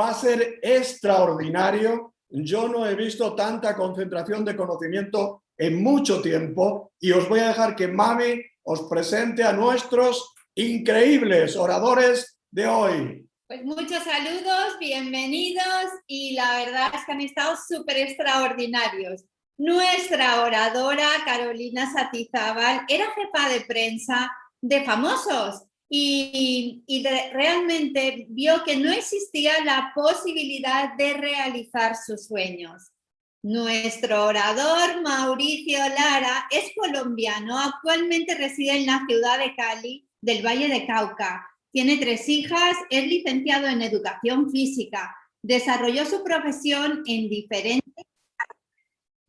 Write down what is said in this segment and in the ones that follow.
Va a ser extraordinario. Yo no he visto tanta concentración de conocimiento en mucho tiempo y os voy a dejar que Mami os presente a nuestros increíbles oradores de hoy. Pues muchos saludos, bienvenidos y la verdad es que han estado súper extraordinarios. Nuestra oradora Carolina Satizábal era jefa de prensa de famosos y, realmente vio que no existía la posibilidad de realizar sus sueños. Nuestro orador Mauricio Lara es colombiano, actualmente reside en la ciudad de Cali, del Valle de Cauca. Tiene tres hijas, es licenciado en educación física, desarrolló su profesión en diferentes...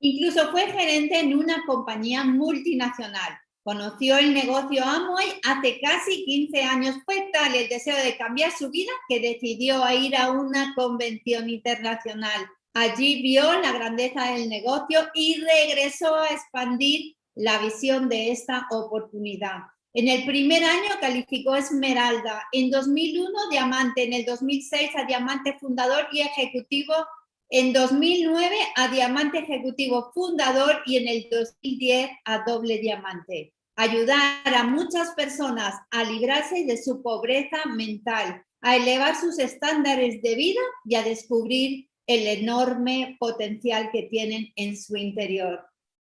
Incluso fue gerente en una compañía multinacional. Conoció el negocio Amway hace casi 15 años. Fue tal el deseo de cambiar su vida que decidió ir a una convención internacional. Allí vio la grandeza del negocio y regresó a expandir la visión de esta oportunidad. En el primer año calificó Esmeralda, en 2001 Diamante, en el 2006 a Diamante Fundador y Ejecutivo, en 2009 a Diamante Ejecutivo Fundador y en el 2010 a Doble Diamante. Ayudar a muchas personas a librarse de su pobreza mental, a elevar sus estándares de vida y a descubrir el enorme potencial que tienen en su interior.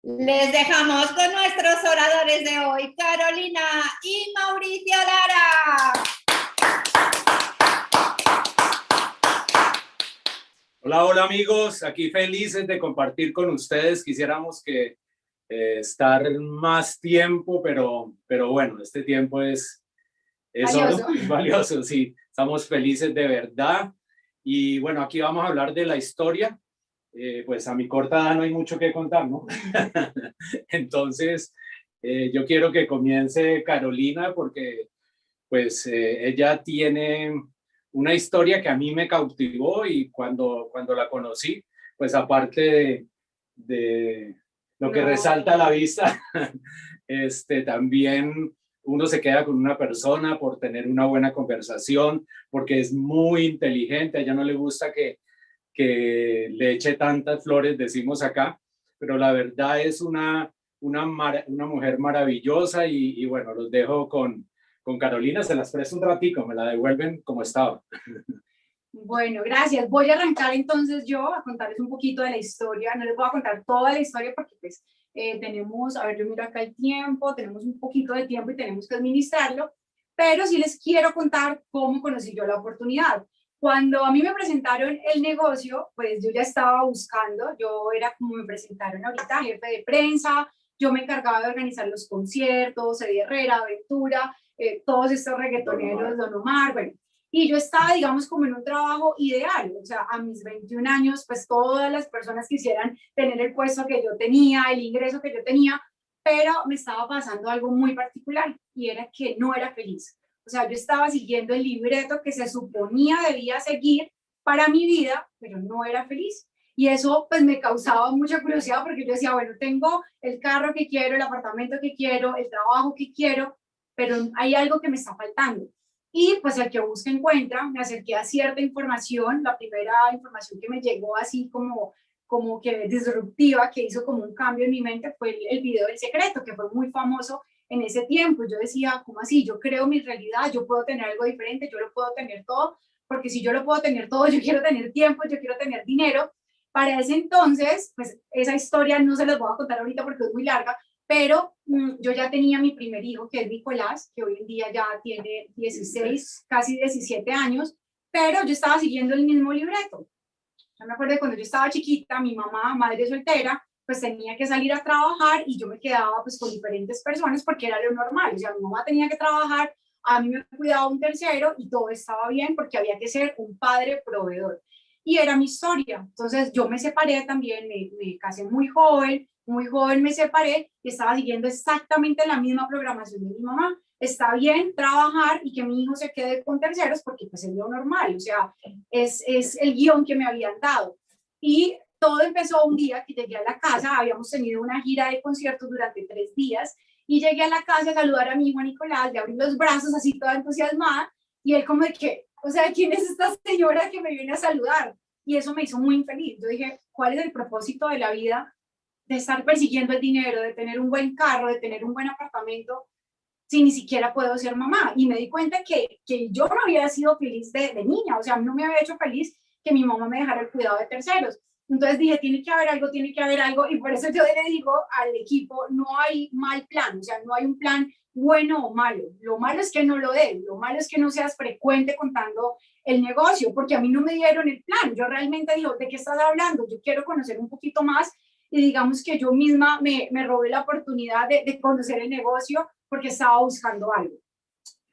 Les dejamos con nuestros oradores de hoy, Carolina y Mauricio Lara. Hola, hola amigos, aquí felices de compartir con ustedes. Quisiéramos que eh, estar más tiempo, pero, pero bueno, este tiempo es, es valioso. valioso, sí. Estamos felices de verdad. Y bueno, aquí vamos a hablar de la historia eh, pues a mi corta edad no hay mucho que contar, ¿no? Entonces, eh, yo quiero que comience Carolina porque pues eh, ella tiene una historia que a mí me cautivó y cuando, cuando la conocí, pues aparte de, de lo que resalta a la vista, este, también uno se queda con una persona por tener una buena conversación, porque es muy inteligente, a ella no le gusta que que le eche tantas flores, decimos acá, pero la verdad es una, una, una mujer maravillosa y, bueno, los dejo con, con Carolina, se las presto un ratico, me la devuelven como estaba. Bueno, gracias. Voy a arrancar entonces yo a contarles un poquito de la historia. No les voy a contar toda la historia porque pues eh, tenemos, a ver, yo miro acá el tiempo, tenemos un poquito de tiempo y tenemos que administrarlo, pero sí les quiero contar cómo conocí yo la oportunidad. Cuando a mí me presentaron el negocio, pues yo ya estaba buscando, yo era como me presentaron ahorita, jefe de prensa, yo me encargaba de organizar los conciertos, Eddie Herrera, Aventura, eh, todos estos reggaetoneros, Don Omar, bueno, y yo estaba, digamos, como en un trabajo ideal, o sea, a mis 21 años, pues todas las personas quisieran tener el puesto que yo tenía, el ingreso que yo tenía, pero me estaba pasando algo muy particular y era que no era feliz. O sea, yo estaba siguiendo el libreto que se suponía debía seguir para mi vida, pero no era feliz. Y eso pues me causaba mucha curiosidad porque yo decía, bueno, tengo el carro que quiero, el apartamento que quiero, el trabajo que quiero, pero hay algo que me está faltando. Y pues el que busca encuentra, me acerqué a cierta información, la primera información que me llegó así como como que disruptiva, que hizo como un cambio en mi mente, fue el, video del secreto, que fue muy famoso en ese tiempo. Yo decía, ¿cómo así? Yo creo mi realidad, yo puedo tener algo diferente, yo lo puedo tener todo, porque si yo lo puedo tener todo, yo quiero tener tiempo, yo quiero tener dinero. Para ese entonces, pues esa historia no se las voy a contar ahorita porque es muy larga, pero mm, yo ya tenía mi primer hijo, que es Nicolás, que hoy en día ya tiene 16, casi 17 años, pero yo estaba siguiendo el mismo libreto. Yo me acuerdo cuando yo estaba chiquita, mi mamá, madre soltera, pues tenía que salir a trabajar y yo me quedaba pues con diferentes personas porque era lo normal, o sea, mi mamá tenía que trabajar, a mí me cuidaba un tercero y todo estaba bien porque había que ser un padre proveedor. Y era mi historia. Entonces yo me separé también, me, me casé muy joven, muy joven me separé y estaba siguiendo exactamente la misma programación de mi mamá. Está bien trabajar y que mi hijo se quede con terceros porque pues es lo normal, o sea, es, es el guion que me habían dado. Y todo empezó un día que llegué a la casa, habíamos tenido una gira de conciertos durante tres días y llegué a la casa a saludar a mi hijo Nicolás, le abrí los brazos así toda entusiasmada y él como de que, o sea, ¿quién es esta señora que me viene a saludar? Y eso me hizo muy infeliz. Yo dije, ¿cuál es el propósito de la vida de estar persiguiendo el dinero, de tener un buen carro, de tener un buen apartamento, si ni siquiera puedo ser mamá? Y me di cuenta que, que yo no había sido feliz de, niña, o sea, no me había hecho feliz que mi mamá me dejara el cuidado de terceros. Entonces dije, tiene que haber algo, tiene que haber algo, y por eso yo le digo al equipo, no hay mal plan, o sea, no hay un plan bueno o malo. Lo malo es que no lo den, lo malo es que no seas frecuente contando el negocio, porque a mí no me dieron el plan. Yo realmente digo, ¿de qué estás hablando? Yo quiero conocer un poquito más y digamos que yo misma me, me robé la oportunidad de, de, conocer el negocio porque estaba buscando algo.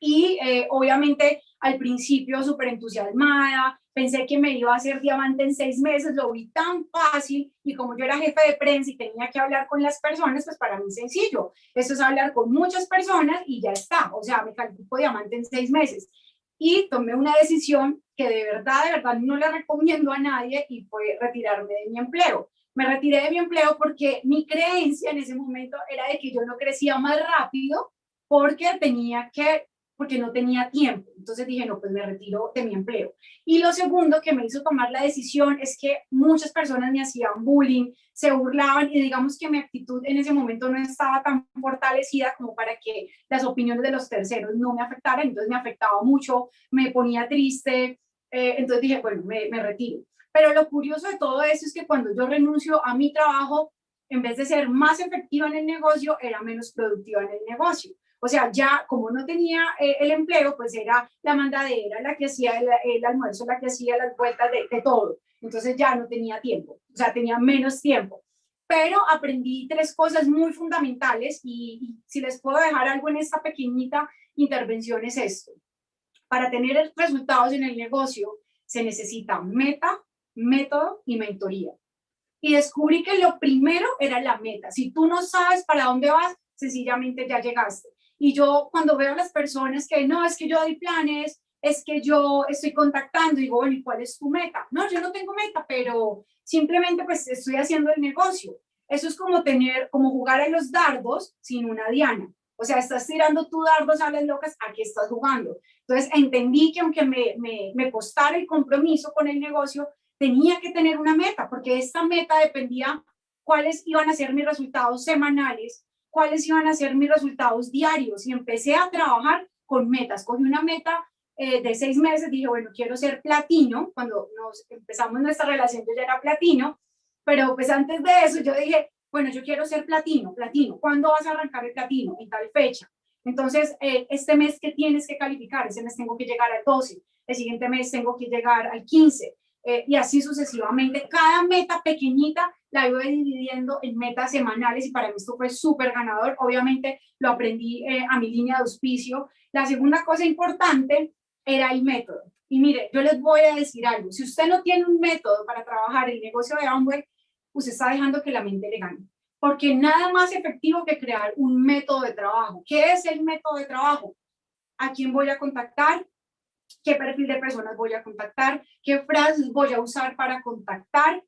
Y eh, obviamente al principio súper entusiasmada, pensé que me iba a hacer diamante en seis meses, lo vi tan fácil y como yo era jefe de prensa y tenía que hablar con las personas, pues para mí sencillo. Esto es hablar con muchas personas y ya está. O sea, me califico diamante en seis meses. Y tomé una decisión que de verdad, de verdad no le recomiendo a nadie y fue retirarme de mi empleo. Me retiré de mi empleo porque mi creencia en ese momento era de que yo no crecía más rápido porque tenía que porque no tenía tiempo. Entonces dije, no, pues me retiro de mi empleo. Y lo segundo que me hizo tomar la decisión es que muchas personas me hacían bullying, se burlaban y digamos que mi actitud en ese momento no estaba tan fortalecida como para que las opiniones de los terceros no me afectaran. Entonces me afectaba mucho, me ponía triste. Eh, entonces dije, bueno, me, me retiro. Pero lo curioso de todo eso es que cuando yo renuncio a mi trabajo, en vez de ser más efectiva en el negocio, era menos productiva en el negocio. O sea, ya como no tenía eh, el empleo, pues era la mandadera, la que hacía el, almuerzo, la que hacía las vueltas de, de, todo. Entonces ya no tenía tiempo, o sea, tenía menos tiempo. Pero aprendí tres cosas muy fundamentales y, y si les puedo dejar algo en esta pequeñita intervención es esto. Para tener resultados en el negocio se necesita meta, método y mentoría. Y descubrí que lo primero era la meta. Si tú no sabes para dónde vas, sencillamente ya llegaste. Y yo cuando veo a las personas que no, es que yo doy planes, es que yo estoy contactando, digo, bueno, ¿y cuál es tu meta? No, yo no tengo meta, pero simplemente pues estoy haciendo el negocio. Eso es como tener, como jugar a los dardos sin una diana. O sea, estás tirando tu dardo, sales locas, aquí estás jugando. Entonces entendí que aunque me, me, me costara el compromiso con el negocio, tenía que tener una meta, porque esta meta dependía cuáles iban a ser mis resultados semanales, cuáles iban a ser mis resultados diarios y empecé a trabajar con metas. Cogí una meta eh, de seis meses, dije, bueno, quiero ser platino. Cuando nos empezamos nuestra relación yo ya era platino, pero pues antes de eso yo dije, bueno, yo quiero ser platino, platino. ¿Cuándo vas a arrancar el platino? En tal fecha. Entonces, eh, este mes que tienes que calificar, ese mes tengo que llegar al 12, el siguiente mes tengo que llegar al 15, eh, y así sucesivamente. Cada meta pequeñita la iba dividiendo en metas semanales y para mí esto fue súper ganador. Obviamente lo aprendí eh, a mi línea de auspicio. La segunda cosa importante era el método. Y mire, yo les voy a decir algo. Si usted no tiene un método para trabajar el negocio de Amway, usted está dejando que la mente le gane. Porque nada más efectivo que crear un método de trabajo. ¿Qué es el método de trabajo? ¿A quién voy a contactar? Qué perfil de personas voy a contactar, qué frases voy a usar para contactar,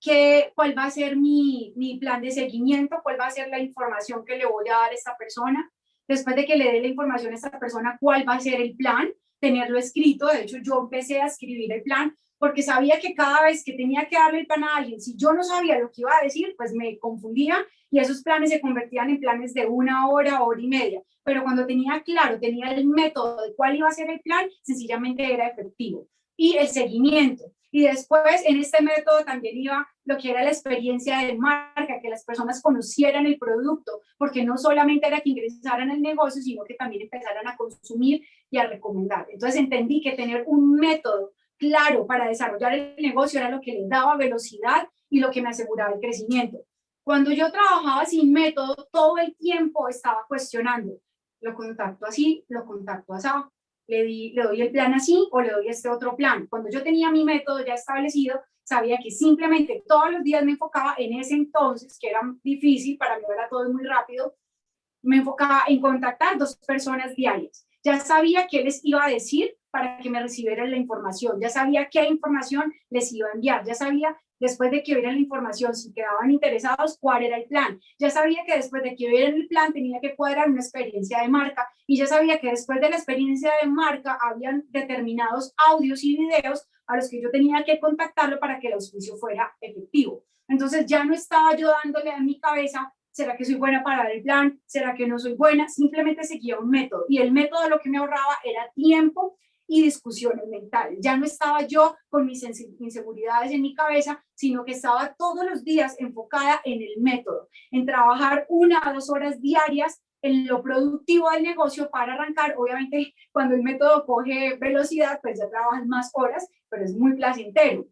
qué, cuál va a ser mi, mi plan de seguimiento, cuál va a ser la información que le voy a dar a esta persona. Después de que le dé la información a esta persona, cuál va a ser el plan, tenerlo escrito. De hecho, yo empecé a escribir el plan porque sabía que cada vez que tenía que darle el plan a alguien, si yo no sabía lo que iba a decir, pues me confundía y esos planes se convertían en planes de una hora, hora y media. Pero cuando tenía claro, tenía el método de cuál iba a ser el plan, sencillamente era efectivo. Y el seguimiento. Y después en este método también iba lo que era la experiencia de marca, que las personas conocieran el producto, porque no solamente era que ingresaran al negocio, sino que también empezaran a consumir y a recomendar. Entonces entendí que tener un método claro para desarrollar el negocio era lo que le daba velocidad y lo que me aseguraba el crecimiento. Cuando yo trabajaba sin método, todo el tiempo estaba cuestionando, lo contacto así, lo contacto así, le, di, le doy el plan así o le doy este otro plan. Cuando yo tenía mi método ya establecido, sabía que simplemente todos los días me enfocaba en ese entonces, que era difícil, para mí era todo muy rápido, me enfocaba en contactar dos personas diarias. Ya sabía qué les iba a decir para que me recibieran la información, ya sabía qué información les iba a enviar, ya sabía después de que vieran la información, si quedaban interesados, cuál era el plan. Ya sabía que después de que vieran el plan tenía que cuadrar una experiencia de marca y ya sabía que después de la experiencia de marca habían determinados audios y videos a los que yo tenía que contactarlo para que el auspicio fuera efectivo. Entonces ya no estaba yo dándole a mi cabeza, ¿será que soy buena para el plan? ¿Será que no soy buena? Simplemente seguía un método y el método lo que me ahorraba era tiempo y discusiones mentales. Ya no estaba yo con mis inseguridades en mi cabeza, sino que estaba todos los días enfocada en el método, en trabajar una a dos horas diarias en lo productivo del negocio para arrancar. Obviamente, cuando el método coge velocidad, pues ya trabajan más horas, pero es muy placentero.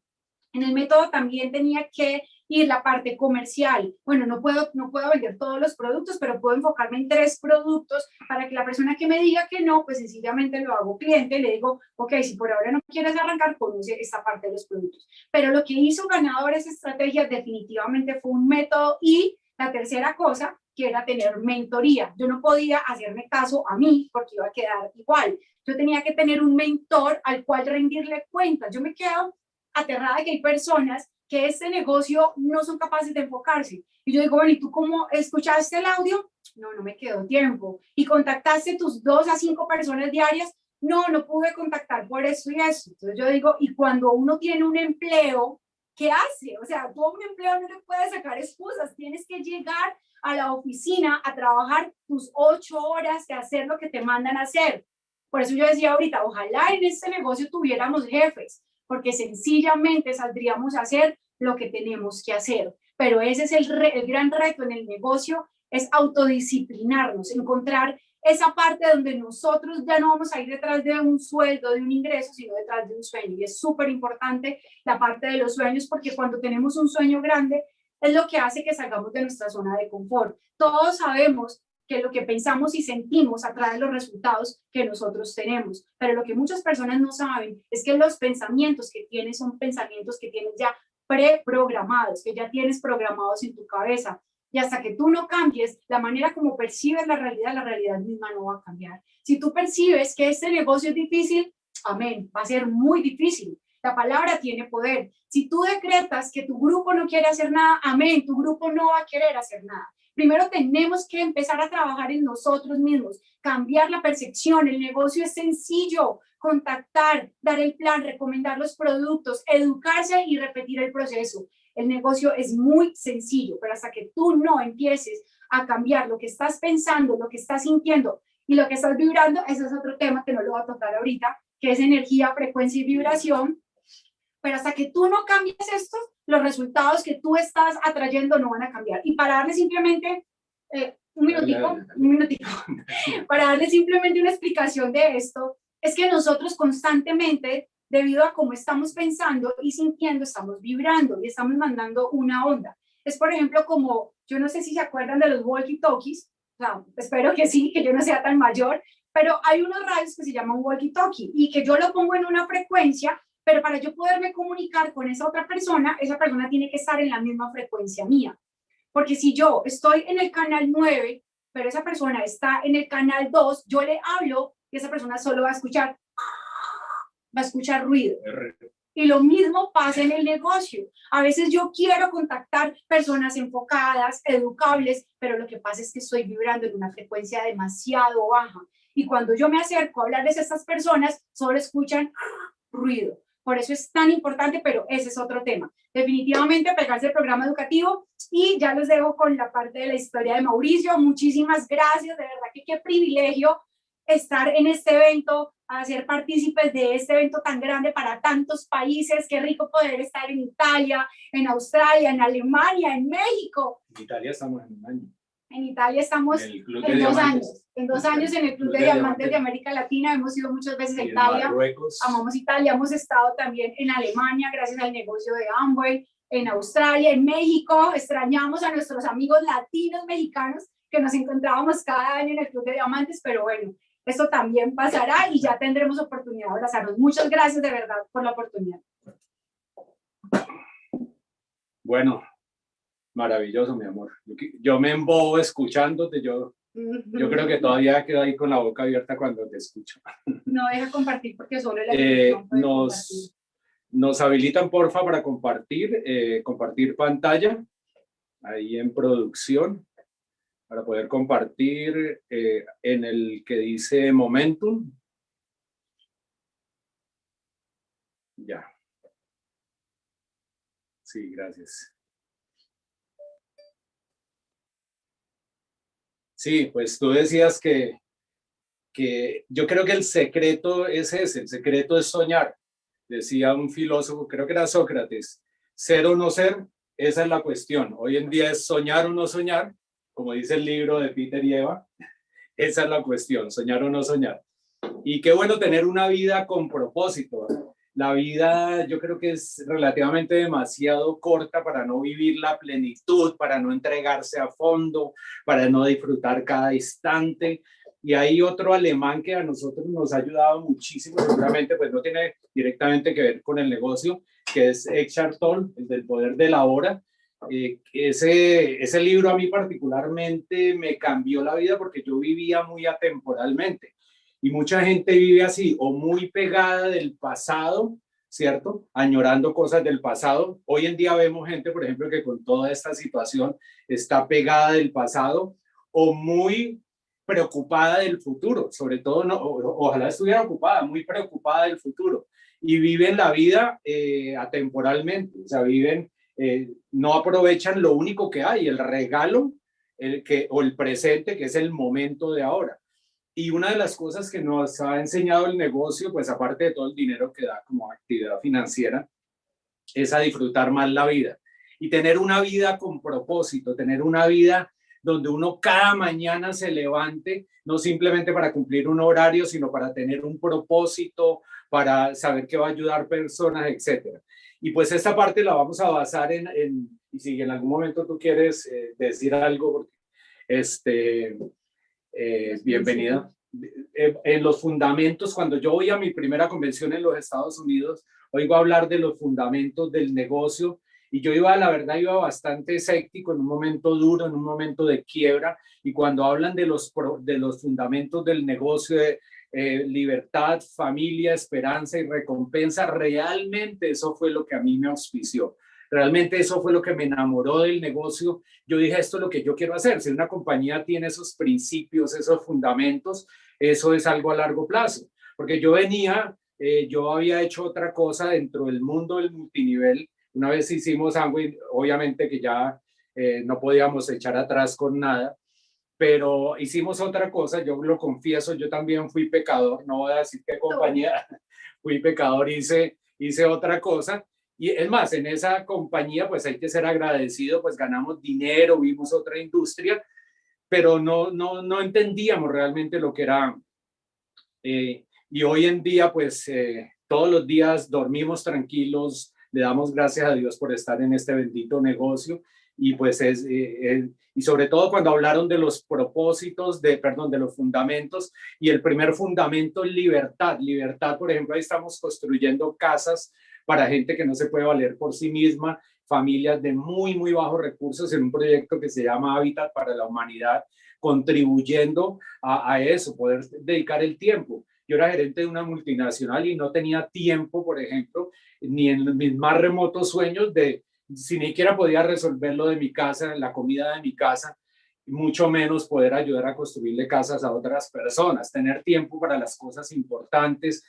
En el método también tenía que ir la parte comercial. Bueno, no puedo, no puedo vender todos los productos, pero puedo enfocarme en tres productos para que la persona que me diga que no, pues sencillamente lo hago cliente, le digo, ok, si por ahora no quieres arrancar, conoce esta parte de los productos. Pero lo que hizo ganador esa estrategia definitivamente fue un método y la tercera cosa, que era tener mentoría. Yo no podía hacerme caso a mí porque iba a quedar igual. Yo tenía que tener un mentor al cual rendirle cuentas. Yo me quedo aterrada que hay personas que este negocio no son capaces de enfocarse. Y yo digo, bueno, ¿y tú cómo escuchaste el audio? No, no me quedó tiempo. ¿Y contactaste tus dos a cinco personas diarias? No, no pude contactar por eso y eso. Entonces yo digo, y cuando uno tiene un empleo, ¿qué hace? O sea, tú a un empleo no le puedes sacar excusas, tienes que llegar a la oficina a trabajar tus ocho horas de hacer lo que te mandan a hacer. Por eso yo decía ahorita, ojalá en este negocio tuviéramos jefes, porque sencillamente saldríamos a hacer lo que tenemos que hacer. Pero ese es el, gran reto en el negocio, es autodisciplinarnos, encontrar esa parte donde nosotros ya no vamos a ir detrás de un sueldo, de un ingreso, sino detrás de un sueño. Y es súper importante la parte de los sueños porque cuando tenemos un sueño grande es lo que hace que salgamos de nuestra zona de confort. Todos sabemos que lo que pensamos y sentimos atrae los resultados que nosotros tenemos. Pero lo que muchas personas no saben es que los pensamientos que tienes son pensamientos que tienes ya preprogramados, que ya tienes programados en tu cabeza. Y hasta que tú no cambies la manera como percibes la realidad, la realidad misma no va a cambiar. Si tú percibes que este negocio es difícil, amén, va a ser muy difícil. La palabra tiene poder. Si tú decretas que tu grupo no quiere hacer nada, amén, tu grupo no va a querer hacer nada. Primero tenemos que empezar a trabajar en nosotros mismos, cambiar la percepción. El negocio es sencillo, contactar, dar el plan, recomendar los productos, educarse y repetir el proceso. El negocio es muy sencillo, pero hasta que tú no empieces a cambiar lo que estás pensando, lo que estás sintiendo y lo que estás vibrando, ese es otro tema que no lo voy a tocar ahorita, que es energía, frecuencia y vibración. Pero hasta que tú no cambies esto, los resultados que tú estás atrayendo no van a cambiar. Y para darle simplemente eh, un minutico, un minutico, para darle simplemente una explicación de esto, es que nosotros constantemente debido a cómo estamos pensando y sintiendo, estamos vibrando y estamos mandando una onda. Es, por ejemplo, como, yo no sé si se acuerdan de los walkie-talkies, espero que sí, que yo no sea tan mayor, pero hay unos radios que se llaman walkie-talkie y que yo lo pongo en una frecuencia, pero para yo poderme comunicar con esa otra persona, esa persona tiene que estar en la misma frecuencia mía. Porque si yo estoy en el canal 9, pero esa persona está en el canal 2, yo le hablo y esa persona solo va a escuchar va a escuchar ruido. Y lo mismo pasa en el negocio. A veces yo quiero contactar personas enfocadas, educables, pero lo que pasa es que estoy vibrando en una frecuencia demasiado baja. Y cuando yo me acerco a hablarles a estas personas, solo escuchan ruido. Por eso es tan importante, pero ese es otro tema. Definitivamente pegarse el programa educativo y ya los dejo con la parte de la historia de Mauricio. Muchísimas gracias, de verdad que qué privilegio estar en este evento, a ser partícipes de este evento tan grande para tantos países. Qué rico poder estar en Italia, en Australia, en Alemania, en México. En Italia estamos en un año. En Italia estamos en, dos años. En dos años en el Club, de, Diamantes de América Latina. Hemos ido muchas veces a Italia. Amamos Italia. Hemos estado también en Alemania gracias al negocio de Amway. En Australia, en México. Extrañamos a nuestros amigos latinos mexicanos que nos encontrábamos cada año en el Club de Diamantes, pero bueno, esto también pasará y ya tendremos oportunidad de abrazarnos. Muchas gracias de verdad por la oportunidad. Bueno, maravilloso, mi amor. Yo, me embobo escuchándote, yo, yo creo que todavía quedo ahí con la boca abierta cuando te escucho. No deja compartir porque solo la eh, nos, nos habilitan, porfa, para compartir, eh, compartir pantalla ahí en producción para poder compartir eh, en el que dice Momentum. Ya. Sí, gracias. Sí, pues tú decías que, que yo creo que el secreto es ese, el secreto es soñar. Decía un filósofo, creo que era Sócrates, ser o no ser, esa es la cuestión. Hoy en día es soñar o no soñar, como dice el libro de Peter y Eva, esa es la cuestión, soñar o no soñar. Y qué bueno tener una vida con propósito. La vida yo creo que es relativamente demasiado corta para no vivir la plenitud, para no entregarse a fondo, para no disfrutar cada instante. Y hay otro alemán que a nosotros nos ha ayudado muchísimo, seguramente pues no tiene directamente que ver con el negocio, que es Eckhart Tolle, el del poder de la hora eh, ese, ese libro a mí particularmente me cambió la vida porque yo vivía muy atemporalmente y mucha gente vive así o muy pegada del pasado, ¿cierto? Añorando cosas del pasado. Hoy en día vemos gente, por ejemplo, que con toda esta situación está pegada del pasado o muy preocupada del futuro, sobre todo, no, ojalá estuviera ocupada, muy preocupada del futuro y viven la vida eh, atemporalmente, o sea, viven eh, no aprovechan lo único que hay, el regalo el que, o el presente, que es el momento de ahora. Y una de las cosas que nos ha enseñado el negocio, pues aparte de todo el dinero que da como actividad financiera, es a disfrutar más la vida y tener una vida con propósito, tener una vida donde uno cada mañana se levante, no simplemente para cumplir un horario, sino para tener un propósito, para saber que va a ayudar personas, etcétera. Y pues esta parte la vamos a basar en, y si en algún momento tú quieres eh, decir algo, este, eh, bienvenida. Eh, en los fundamentos, cuando yo voy a mi primera convención en los Estados Unidos, oigo hablar de los fundamentos del negocio y yo iba, la verdad, iba bastante escéptico en un momento duro, en un momento de quiebra, y cuando hablan de los, de los fundamentos del negocio, de, eh, libertad, familia, esperanza y recompensa, realmente eso fue lo que a mí me auspició. Realmente eso fue lo que me enamoró del negocio. Yo dije, esto es lo que yo quiero hacer. Si una compañía tiene esos principios, esos fundamentos, eso es algo a largo plazo. Porque yo venía, eh, yo había hecho otra cosa dentro del mundo del multinivel. Una vez hicimos algo, obviamente que ya eh, no podíamos echar atrás con nada pero hicimos otra cosa, yo lo confieso, yo también fui pecador, no voy a decir qué compañía, fui pecador, hice, hice otra cosa. Y es más, en esa compañía pues hay que ser agradecido, pues ganamos dinero, vimos otra industria, pero no, no, no entendíamos realmente lo que era. Eh, y hoy en día pues eh, todos los días dormimos tranquilos, le damos gracias a Dios por estar en este bendito negocio y pues es, eh, y sobre todo cuando hablaron de los propósitos, de, perdón, de los fundamentos, y el primer fundamento es libertad. Libertad, por ejemplo, ahí estamos construyendo casas para gente que no se puede valer por sí misma, familias de muy, muy bajos recursos en un proyecto que se llama Hábitat para la Humanidad, contribuyendo a, a eso, poder dedicar el tiempo. Yo era gerente de una multinacional y no tenía tiempo, por ejemplo, ni en mis más remotos sueños de si ni siquiera podía resolver lo de mi casa, la comida de mi casa, mucho menos poder ayudar a construirle casas a otras personas, tener tiempo para las cosas importantes,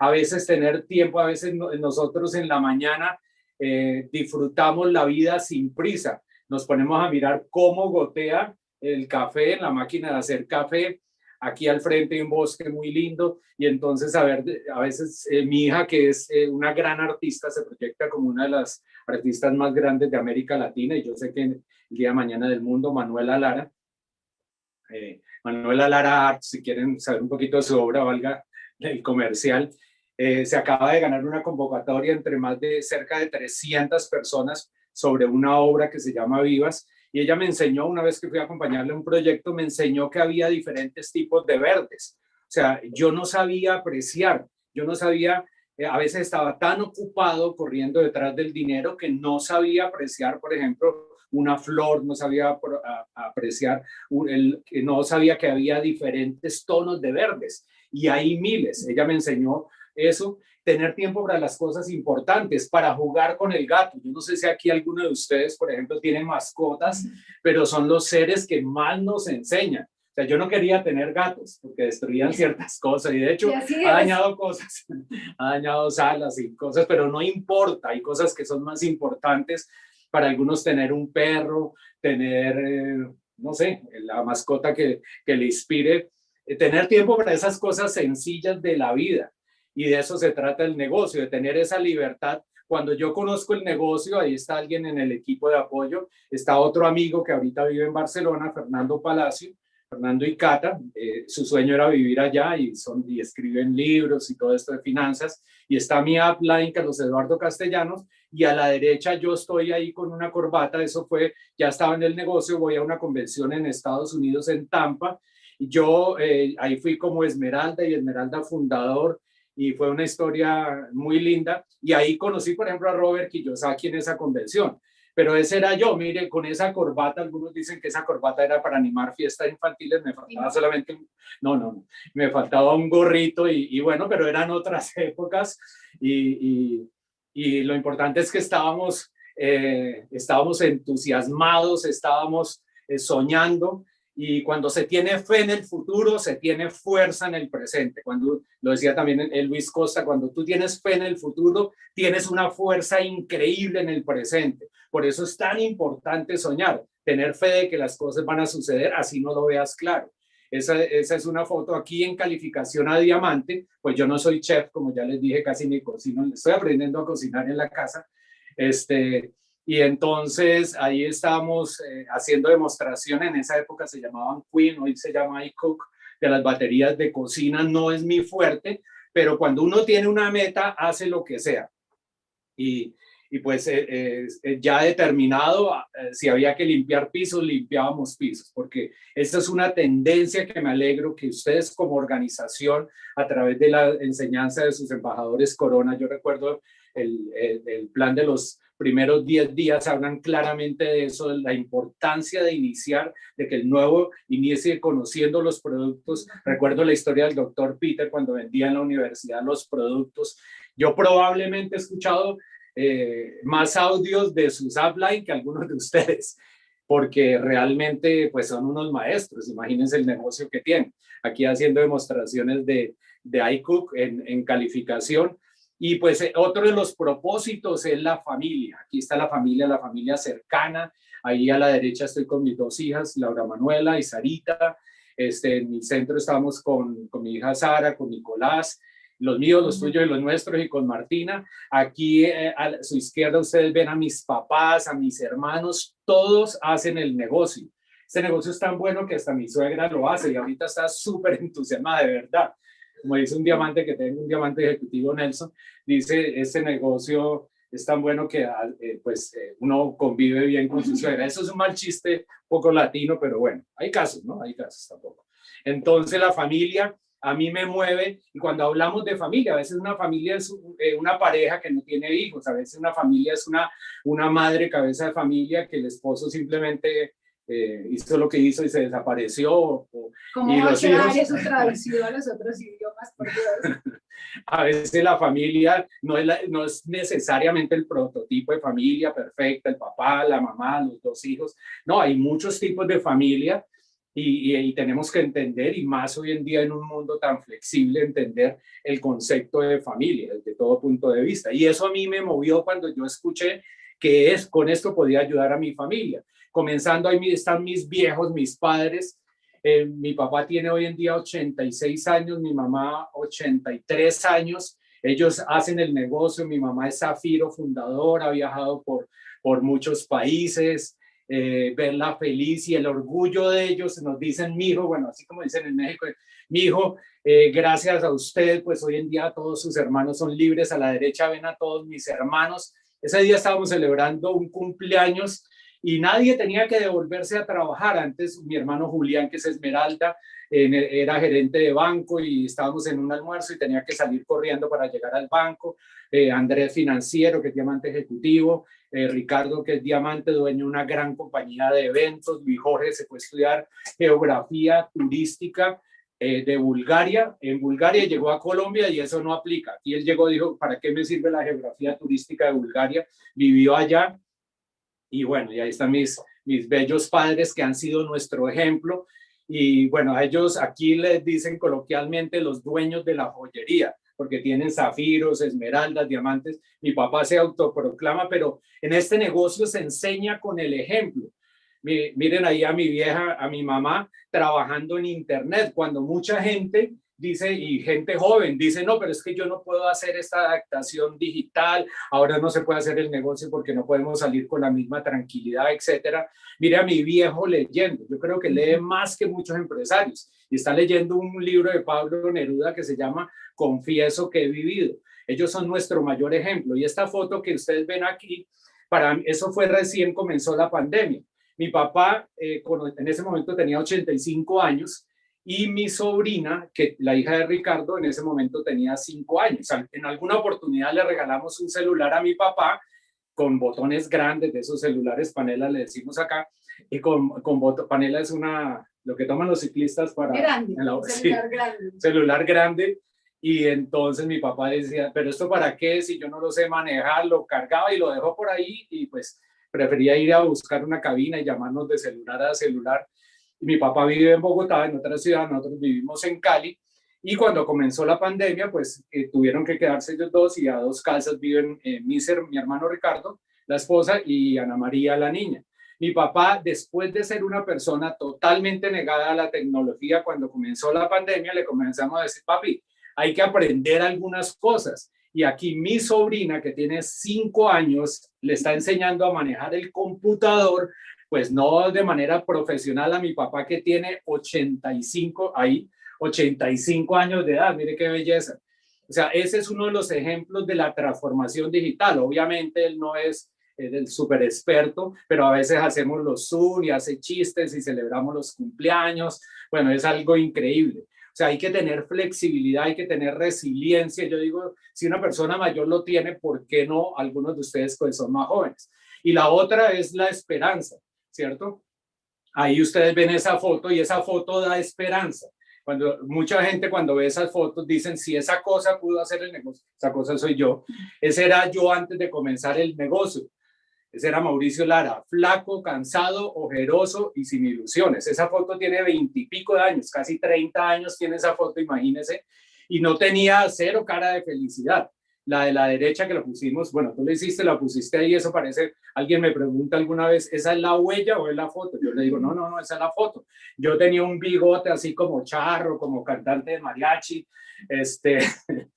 a veces tener tiempo, a veces nosotros en la mañana eh, disfrutamos la vida sin prisa, nos ponemos a mirar cómo gotea el café en la máquina de hacer café, aquí al frente hay un bosque muy lindo y entonces a ver, a veces eh, mi hija que es eh, una gran artista se proyecta como una de las artistas más grandes de América Latina y yo sé que el día de mañana del mundo, Manuela Lara, eh, Manuela Lara Art, si quieren saber un poquito de su obra, valga el comercial, eh, se acaba de ganar una convocatoria entre más de cerca de 300 personas sobre una obra que se llama Vivas y ella me enseñó, una vez que fui a acompañarle a un proyecto, me enseñó que había diferentes tipos de verdes. O sea, yo no sabía apreciar, yo no sabía eh, a veces estaba tan ocupado corriendo detrás del dinero que no sabía apreciar, por ejemplo, una flor, no sabía apreciar, el, no sabía que había diferentes tonos de verdes y hay miles. Ella me enseñó eso tener tiempo para las cosas importantes, para jugar con el gato. Yo no sé si aquí alguno de ustedes, por ejemplo, tiene mascotas, pero son los seres que más nos enseñan. O sea, yo no quería tener gatos porque destruían ciertas cosas y de hecho ha dañado cosas, ha dañado salas y cosas, pero no importa, hay cosas que son más importantes para algunos tener un perro, tener, eh, no sé, la mascota que, que le inspire, eh, tener tiempo para esas cosas sencillas de la vida. Y de eso se trata el negocio, de tener esa libertad. Cuando yo conozco el negocio, ahí está alguien en el equipo de apoyo, está otro amigo que ahorita vive en Barcelona, Fernando Palacio, Fernando y Cata, eh, su sueño era vivir allá y, son, y escriben libros y todo esto de finanzas. Y está mi upline, Carlos Eduardo Castellanos, y a la derecha yo estoy ahí con una corbata, eso fue, ya estaba en el negocio, voy a una convención en Estados Unidos, en Tampa, yo eh, ahí fui como Esmeralda y Esmeralda fundador, y fue una historia muy linda, y ahí conocí, por ejemplo, a Robert Kiyosaki en esa convención. Pero ese era yo, mire, con esa corbata, algunos dicen que esa corbata era para animar fiestas infantiles, me faltaba solamente, un, no, no, me faltaba un gorrito y, bueno, pero eran otras épocas. Y, y, lo importante es que estábamos, eh, estábamos entusiasmados, estábamos eh, soñando y cuando se tiene fe en el futuro, se tiene fuerza en el presente. Cuando lo decía también el Luis Costa, cuando tú tienes fe en el futuro, tienes una fuerza increíble en el presente. Por eso es tan importante soñar, tener fe de que las cosas van a suceder, así no lo veas claro. Esa, es una foto aquí en calificación a diamante, pues yo no soy chef, como ya les dije, casi ni cocino, estoy aprendiendo a cocinar en la casa, este, y entonces ahí estábamos eh, haciendo demostración, en esa época se llamaban Queen, hoy se llama iCook, de las baterías de cocina, no es mi fuerte, pero cuando uno tiene una meta, hace lo que sea. Y, y pues eh, eh, ya determinado, si había que limpiar pisos, limpiábamos pisos, porque esta es una tendencia que me alegro que ustedes como organización, a través de la enseñanza de sus embajadores Corona, yo recuerdo el, el plan de los primeros 10 días hablan claramente de eso, de la importancia de iniciar, de que el nuevo inicie conociendo los productos. Recuerdo la historia del doctor Peter cuando vendía en la universidad los productos. Yo probablemente he escuchado eh, más audios de sus upline que algunos de ustedes, porque realmente pues son unos maestros. Imagínense el negocio que tienen. Aquí haciendo demostraciones de, de iCook en, en calificación y pues eh, otro de los propósitos es la familia. Aquí está la familia, la familia cercana. Ahí a la derecha estoy con mis dos hijas, Laura Manuela y Sarita. Este, en mi centro estamos con, con mi hija Sara, con Nicolás, los míos, los tuyos y los nuestros y con Martina. Aquí eh, a su izquierda ustedes ven a mis papás, a mis hermanos, todos hacen el negocio. Este negocio es tan bueno que hasta mi suegra lo hace y ahorita está súper entusiasmada, de verdad como dice un diamante que tengo un diamante ejecutivo Nelson, dice, este negocio es tan bueno que ah, eh, pues eh, uno convive bien con su suegra. Eso es un mal chiste, poco latino, pero bueno, hay casos, ¿no? Hay casos tampoco. Entonces la familia a mí me mueve y cuando hablamos de familia, a veces una familia es eh, una pareja que no tiene hijos, a veces una familia es una, una madre cabeza de familia que el esposo simplemente eh, hizo lo que hizo y se desapareció. ¿Cómo y los hijos... eso traducido a los otros idiomas? Por a veces la familia no es, no es necesariamente el prototipo de familia perfecta, el papá, la mamá, los dos hijos. No, hay muchos tipos de familia y, y, tenemos que entender, y más hoy en día en un mundo tan flexible, entender el concepto de familia desde todo punto de vista. Y eso a mí me movió cuando yo escuché que es, con esto podía ayudar a mi familia comenzando ahí están mis viejos, mis padres. Eh, mi papá tiene hoy en día 86 años, mi mamá 83 años. Ellos hacen el negocio, mi mamá es Zafiro, fundadora, ha viajado por, por muchos países, eh, verla feliz y el orgullo de ellos, nos dicen, mi hijo, bueno, así como dicen en México, mi hijo, eh, gracias a usted, pues hoy en día todos sus hermanos son libres, a la derecha ven a todos mis hermanos. Ese día estábamos celebrando un cumpleaños y nadie tenía que devolverse a trabajar. Antes mi hermano Julián, que es Esmeralda, era gerente de banco y estábamos en un almuerzo y tenía que salir corriendo para llegar al banco. Eh, Andrés Financiero, que es diamante ejecutivo. Eh, Ricardo, que es diamante, dueño de una gran compañía de eventos. Luis Jorge se fue a estudiar geografía turística eh, de Bulgaria. En Bulgaria llegó a Colombia y eso no aplica. Y él llegó, dijo, ¿para qué me sirve la geografía turística de Bulgaria? Vivió allá. Y bueno, y ahí están mis, mis bellos padres que han sido nuestro ejemplo. Y bueno, a ellos aquí les dicen coloquialmente los dueños de la joyería porque tienen zafiros, esmeraldas, diamantes. Mi papá se autoproclama, pero en este negocio se enseña con el ejemplo. Miren ahí a mi vieja, a mi mamá trabajando en Internet, cuando mucha gente dice, y gente joven dice, no, pero es que yo no puedo hacer esta adaptación digital, ahora no se puede hacer el negocio porque no podemos salir con la misma tranquilidad, etcétera. Mire a mi viejo leyendo, yo creo que lee más que muchos empresarios y está leyendo un libro de Pablo Neruda que se llama Confieso que he vivido. Ellos son nuestro mayor ejemplo y esta foto que ustedes ven aquí, para eso fue recién comenzó la pandemia. Mi papá eh, en ese momento tenía 85 años y mi sobrina, que la hija de Ricardo, en ese momento tenía 5 años. En alguna oportunidad le regalamos un celular a mi papá con botones grandes de esos celulares, panela le decimos acá, y con, con panela es una, lo que toman los ciclistas para... Grande, celular grande. Celular grande. Y entonces mi papá decía, pero esto para qué si yo no lo sé manejar, lo cargaba y lo dejó por ahí y pues prefería ir a buscar una cabina y llamarnos de celular a celular. Mi papá vive en Bogotá, en otra ciudad, nosotros vivimos en Cali. Y cuando comenzó la pandemia, pues eh, tuvieron que quedarse ellos dos y a dos casas viven eh, mi, mi hermano Ricardo, la esposa, y Ana María, la niña. Mi papá, después de ser una persona totalmente negada a la tecnología, cuando comenzó la pandemia, le comenzamos a decir, papi, hay que aprender algunas cosas. Y aquí mi sobrina, que tiene cinco años, le está enseñando a manejar el computador, pues no de manera profesional a mi papá que tiene 85, ahí, 85 años de edad, mire qué belleza. O sea, ese es uno de los ejemplos de la transformación digital. Obviamente él no es el súper experto, pero a veces hacemos los Zoom y hace chistes y celebramos los cumpleaños. Bueno, es algo increíble. O sea, hay que tener flexibilidad, hay que tener resiliencia. Yo digo, si una persona mayor lo tiene, ¿por qué no algunos de ustedes pues, son más jóvenes? Y la otra es la esperanza, ¿cierto? Ahí ustedes ven esa foto y esa foto da esperanza. Cuando mucha gente cuando ve esas fotos dicen, si esa cosa pudo hacer el negocio, esa cosa soy yo. Ese era yo antes de comenzar el negocio. Ese era Mauricio Lara, flaco, cansado, ojeroso y sin ilusiones. Esa foto tiene veintipico de años, casi 30 años tiene esa foto, imagínese, y no tenía cero cara de felicidad. La de la derecha que lo pusimos, bueno, tú le hiciste, la pusiste ahí, eso parece, alguien me pregunta alguna vez, ¿esa es la huella o es la foto? Yo le digo, no, no, no, esa es la foto. Yo tenía un bigote así como charro, como cantante de mariachi, este,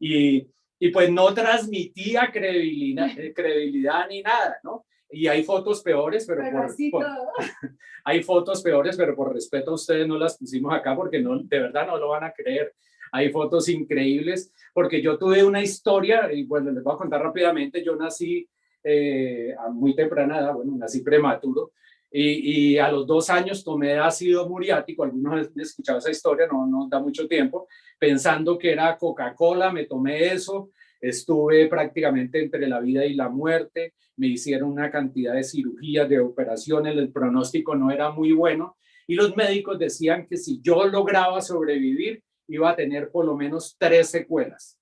y y pues no transmitía credibilidad, eh, credibilidad ni nada, ¿no? Y hay fotos peores, pero, por, hay fotos peores, pero por respeto a ustedes no las pusimos acá porque no, de verdad no lo van a creer. Hay fotos increíbles porque yo tuve una historia y bueno, les voy a contar rápidamente. Yo nací eh, a muy temprana edad, bueno, nací prematuro y, y, a los dos años tomé ácido muriático. Algunos han escuchado esa historia, no nos da mucho tiempo pensando que era Coca-Cola, me tomé eso, estuve prácticamente entre la vida y la muerte, me hicieron una cantidad de cirugías, de operaciones, el pronóstico no era muy bueno y los médicos decían que si yo lograba sobrevivir, iba a tener por lo menos tres secuelas.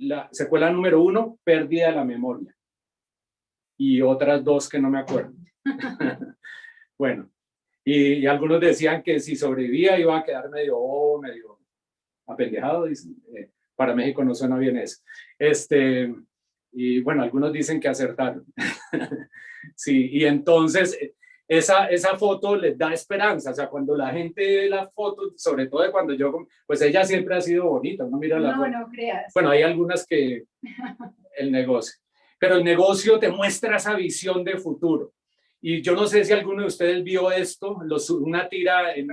La secuela número uno, pérdida de la memoria. Y otras dos que no me acuerdo. bueno, y, algunos decían que si sobrevivía iba a quedar medio, oh, medio apendejado, dicen. Eh, para México no suena bien eso. Este, y bueno, algunos dicen que acertaron. sí, y entonces esa, esa foto les da esperanza. O sea, cuando la gente ve la foto, sobre todo de cuando yo, pues ella siempre ha sido bonita. No, mira la no, no creas. Bueno, hay algunas que el negocio. Pero el negocio te muestra esa visión de futuro. Y yo no sé si alguno de ustedes vio esto, los, una tira en,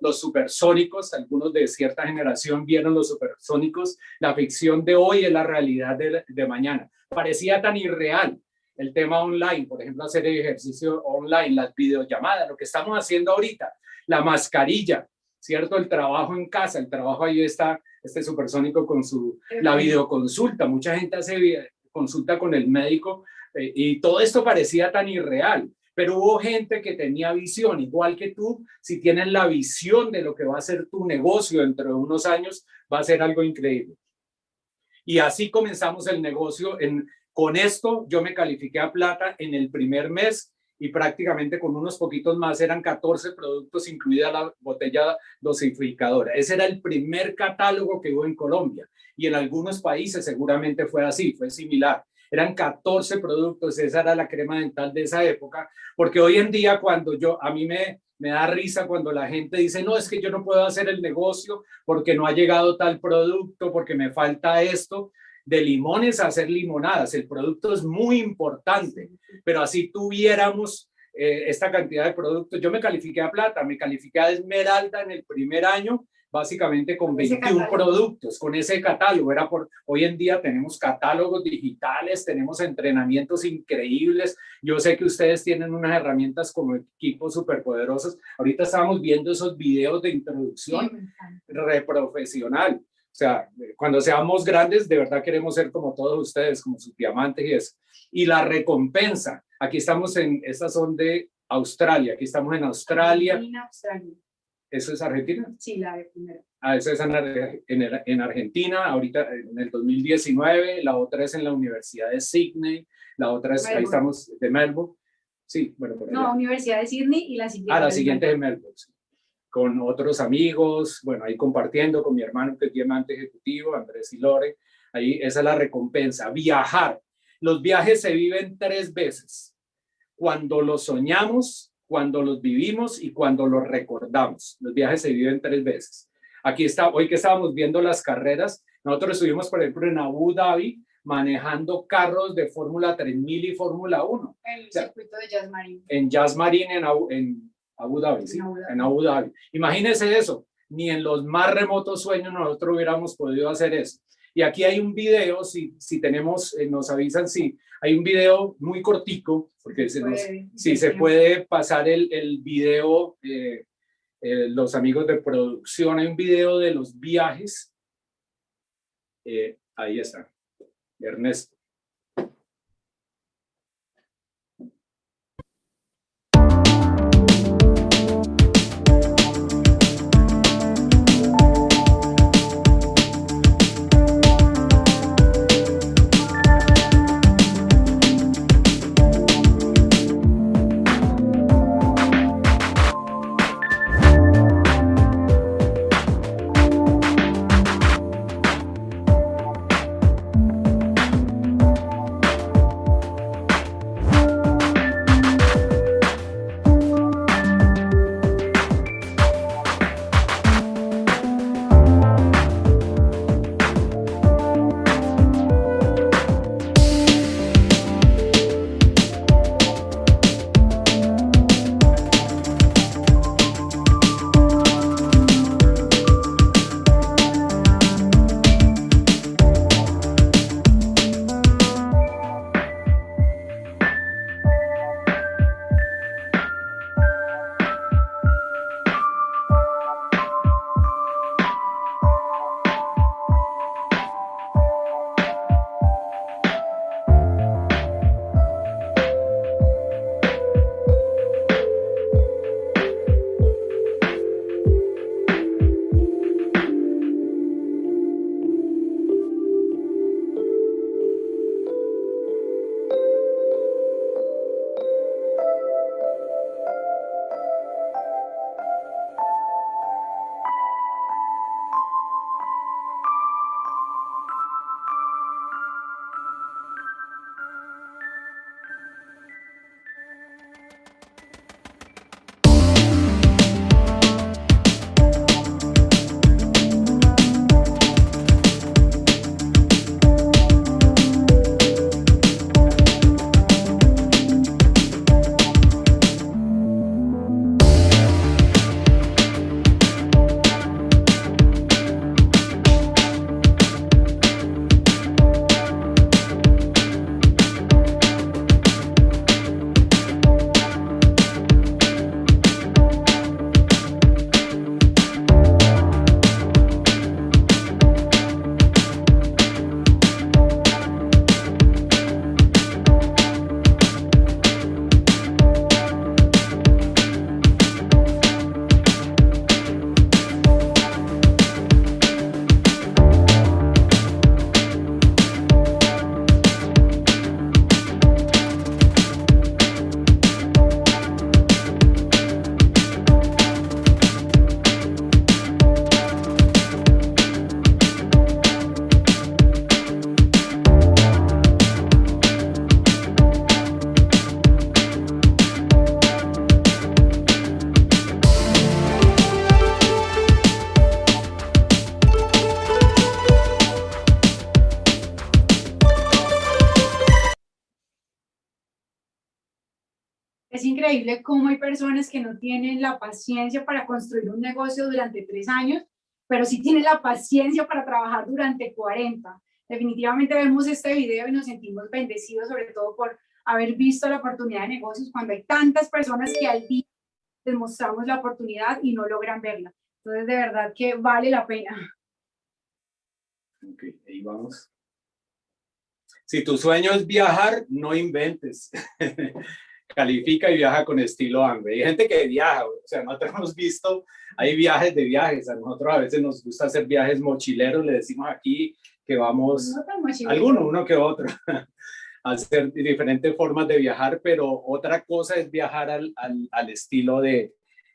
los supersónicos, algunos de cierta generación vieron los supersónicos, la ficción de hoy es la realidad de, de mañana. Parecía tan irreal el tema online, por ejemplo, hacer ejercicio online, las videollamadas, lo que estamos haciendo ahorita, la mascarilla, ¿cierto? El trabajo en casa, el trabajo ahí está, este supersónico con su, la videoconsulta, mucha gente hace consulta con el médico eh, y todo esto parecía tan irreal pero hubo gente que tenía visión, igual que tú, si tienen la visión de lo que va a ser tu negocio dentro de unos años, va a ser algo increíble. Y así comenzamos el negocio. En, con esto yo me califiqué a plata en el primer mes y prácticamente con unos poquitos más eran 14 productos, incluida la botella dosificadora. Ese era el primer catálogo que hubo en Colombia y en algunos países seguramente fue así, fue similar. Eran 14 productos, esa era la crema dental de esa época, porque hoy en día cuando yo, a mí me, me da risa cuando la gente dice, no, es que yo no puedo hacer el negocio porque no ha llegado tal producto, porque me falta esto de limones a hacer limonadas. El producto es muy importante, pero así tuviéramos eh, esta cantidad de productos. Yo me califiqué a plata, me califiqué a esmeralda en el primer año, básicamente con 21 productos, con ese catálogo. Era por, hoy en día tenemos catálogos digitales, tenemos entrenamientos increíbles. Yo sé que ustedes tienen unas herramientas como equipos superpoderosos. Ahorita estamos viendo esos videos de introducción reprofesional. O sea, cuando seamos grandes, de verdad queremos ser como todos ustedes, como sus diamantes y eso. Y la recompensa, aquí estamos en, estas son de Australia, aquí estamos en Australia. Argentina, Australia. ¿Eso es Argentina? Sí, la de primero. Ah, eso es en, en, en, Argentina, ahorita en el 2019, la otra es en la Universidad de Sydney, la otra es, ahí estamos, de Melbourne. Sí, bueno, por No, Universidad de Sydney y la siguiente. Ah, la siguiente de Melbourne. Sí con otros amigos, bueno, ahí compartiendo con mi hermano que es diamante ejecutivo, Andrés y Lore, ahí esa es la recompensa, viajar. Los viajes se viven tres veces, cuando los soñamos, cuando los vivimos y cuando los recordamos. Los viajes se viven tres veces. Aquí está, hoy que estábamos viendo las carreras, nosotros estuvimos, por ejemplo, en Abu Dhabi manejando carros de Fórmula 3000 y Fórmula 1. En el circuito de Jazz Marine. En Jazz Marine, en, en Abu Dhabi, ¿sí? En Abu Dhabi. Imagínense eso, ni en los más remotos sueños nosotros hubiéramos podido hacer eso. Y aquí hay un video, si, si tenemos, eh, nos avisan si hay un video muy cortico, porque se si se puede pasar el, el video, eh, eh, los amigos de producción, hay un video de los viajes. ahí está, Ernesto. Cómo hay personas que no tienen la paciencia para construir un negocio durante tres años, pero sí tienen la paciencia para trabajar durante 40. Definitivamente vemos este video y nos sentimos bendecidos, sobre todo por haber visto la oportunidad de negocios cuando hay tantas personas que al día les mostramos la oportunidad y no logran verla. Entonces, de verdad que vale la pena. Ok, ahí vamos. Si tu sueño es viajar, no inventes. Califica y viaja con estilo hambre. Hay gente que viaja, o sea, nosotros hemos visto, hay viajes de viajes. A nosotros a veces nos gusta hacer viajes mochileros, le decimos aquí que vamos, alguno, uno que otro, a hacer diferentes formas de viajar, pero otra cosa es viajar al, al, al estilo de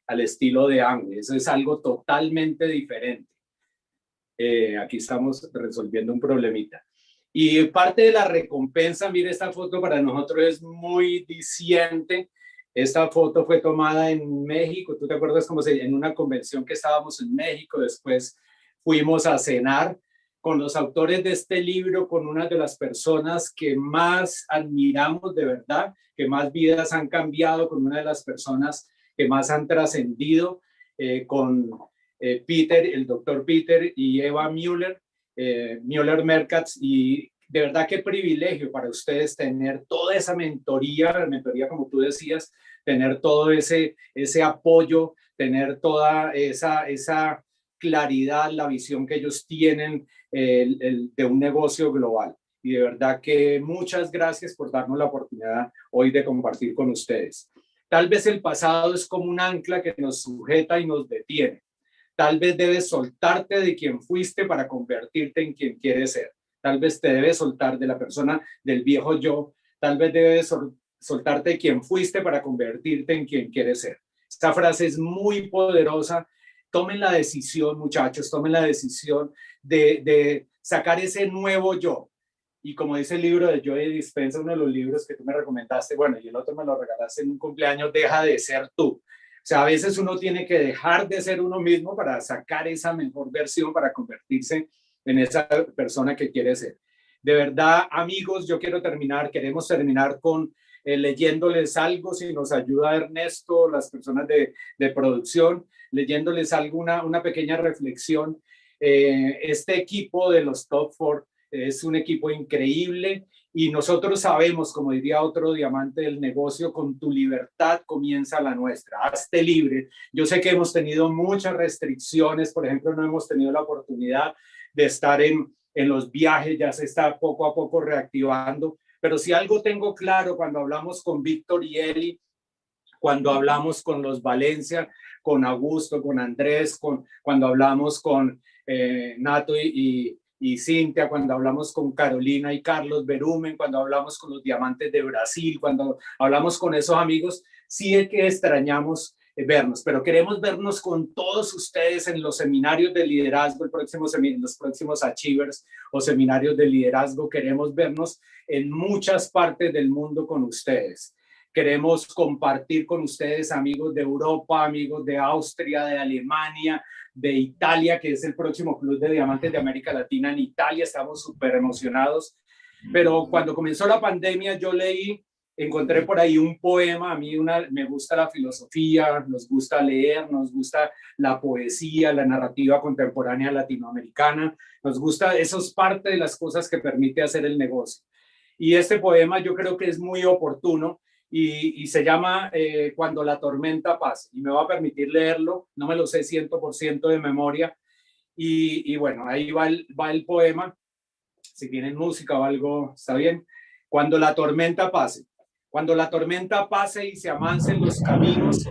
al estilo de hambre. Eso es algo totalmente diferente. Eh, aquí estamos resolviendo un problemita. Y parte de la recompensa, mire, esta foto para nosotros es muy diciente. Esta foto fue tomada en México, ¿tú te acuerdas cómo se, en una convención que estábamos en México? Después fuimos a cenar con los autores de este libro, con una de las personas que más admiramos de verdad, que más vidas han cambiado, con una de las personas que más han trascendido, eh, con eh, Peter, el doctor Peter y Eva Müller, eh, Müller Merkatz, y de verdad qué privilegio para ustedes tener toda esa mentoría, mentoría como tú decías, tener todo ese, ese apoyo, tener toda esa, esa claridad, la visión que ellos tienen de un negocio global. Y de verdad que muchas gracias por darnos la oportunidad hoy de compartir con ustedes. Tal vez el pasado es como un ancla que nos sujeta y nos detiene. Tal vez debes soltarte de quien fuiste para convertirte en quien quieres ser. Tal vez te debes soltar de la persona del viejo yo. Tal vez debes soltarte de quien fuiste para convertirte en quien quieres ser. Esta frase es muy poderosa. Tomen la decisión, muchachos, tomen la decisión de, de sacar ese nuevo yo, y como dice el libro de Joey Dispensa, uno de los libros que tú me recomendaste, bueno, y el otro me lo regalaste en un cumpleaños, deja de ser tú. Sea, a veces uno tiene que dejar de ser uno mismo para sacar esa mejor versión, para convertirse en esa persona que quiere ser. De verdad, amigos, yo quiero terminar, queremos terminar con eh, leyéndoles algo, si nos ayuda Ernesto, las personas de, de producción, leyéndoles alguna una pequeña reflexión. Eh, este equipo de los Top Four es un equipo increíble y nosotros sabemos, como diría otro diamante del negocio, con tu libertad comienza la nuestra. Hazte libre. Yo sé que hemos tenido muchas restricciones, por ejemplo, no hemos tenido la oportunidad de estar en, en los viajes, ya se está poco a poco reactivando, pero si algo tengo claro cuando hablamos con Víctor y Eli, cuando hablamos con los Valencia, con Augusto, con Andrés, con, cuando hablamos con eh, Nato y, y Cintia, cuando hablamos con Carolina y Carlos Berumen, cuando hablamos con los diamantes de Brasil, cuando hablamos con esos amigos, sí es que extrañamos eh, vernos, pero queremos vernos con todos ustedes en los seminarios de liderazgo, los próximos Achievers o seminarios de liderazgo. Queremos vernos en muchas partes del mundo con ustedes. Queremos compartir con ustedes, amigos de Europa, amigos de Austria, de Alemania, de Italia, que es el próximo Club de Diamantes de América Latina en Italia. Estamos súper emocionados. Pero cuando comenzó la pandemia, yo leí, encontré por ahí un poema. A mí una, me gusta la filosofía, nos gusta leer, nos gusta la poesía, la narrativa contemporánea latinoamericana. Nos gusta, eso es parte de las cosas que permite hacer el negocio. Y este poema yo creo que es muy oportuno y, se llama eh, Cuando la tormenta pasa. Y me va a permitir leerlo, no me lo sé 100% de memoria. Y, bueno, ahí va el, va el poema. Si tienen música o algo, está bien. Cuando la tormenta pase. Cuando la tormenta pase y se amancen los caminos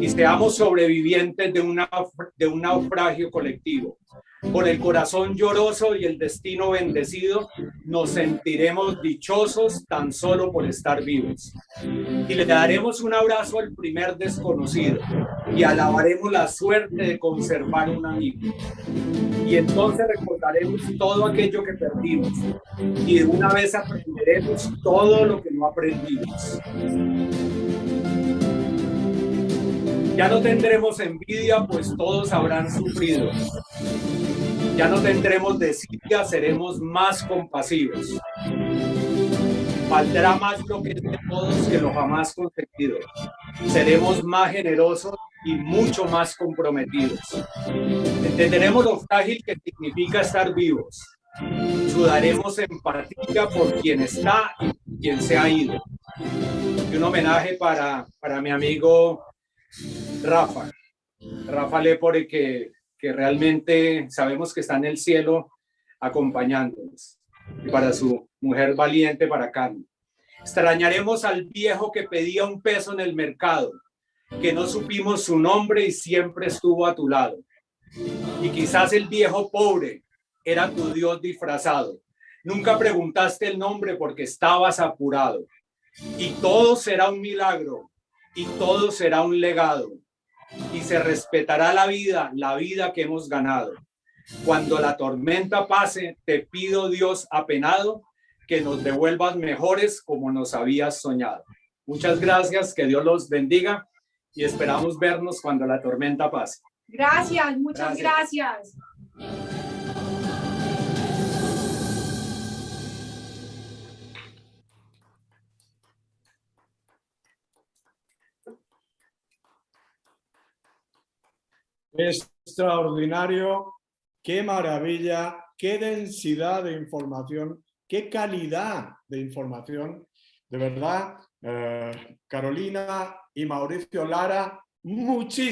y seamos sobrevivientes de, una, de un naufragio colectivo. Con el corazón lloroso y el destino bendecido, nos sentiremos dichosos tan solo por estar vivos. Y le daremos un abrazo al primer desconocido y alabaremos la suerte de conservar un amigo. Y entonces recordaremos todo aquello que perdimos y de una vez aprenderemos todo lo que no aprendimos. Ya no tendremos envidia, pues todos habrán sufrido. Ya no tendremos desidia, seremos más compasivos. Valdrá más lo que es de todos que lo jamás conseguido. Seremos más generosos y mucho más comprometidos. Entenderemos lo frágil que significa estar vivos. Sudaremos empatía por quien está y quien se ha ido. Y un homenaje para, para mi amigo Rafa. Rafa Lepore, que, que realmente sabemos que está en el cielo acompañándonos. Para su mujer valiente, para Carmen. Extrañaremos al viejo que pedía un peso en el mercado, que no supimos su nombre y siempre estuvo a tu lado. Y quizás el viejo pobre era tu Dios disfrazado. Nunca preguntaste el nombre porque estabas apurado. Y todo será un milagro y todo será un legado. Y se respetará la vida, la vida que hemos ganado. Cuando la tormenta pase, te pido Dios apenado que nos devuelvas mejores como nos habías soñado. Muchas gracias, que Dios los bendiga y esperamos vernos cuando la tormenta pase. Gracias, muchas gracias. Extraordinario, qué maravilla, qué densidad de información qué calidad de información. De verdad, eh, Carolina y Mauricio Lara, muchísimas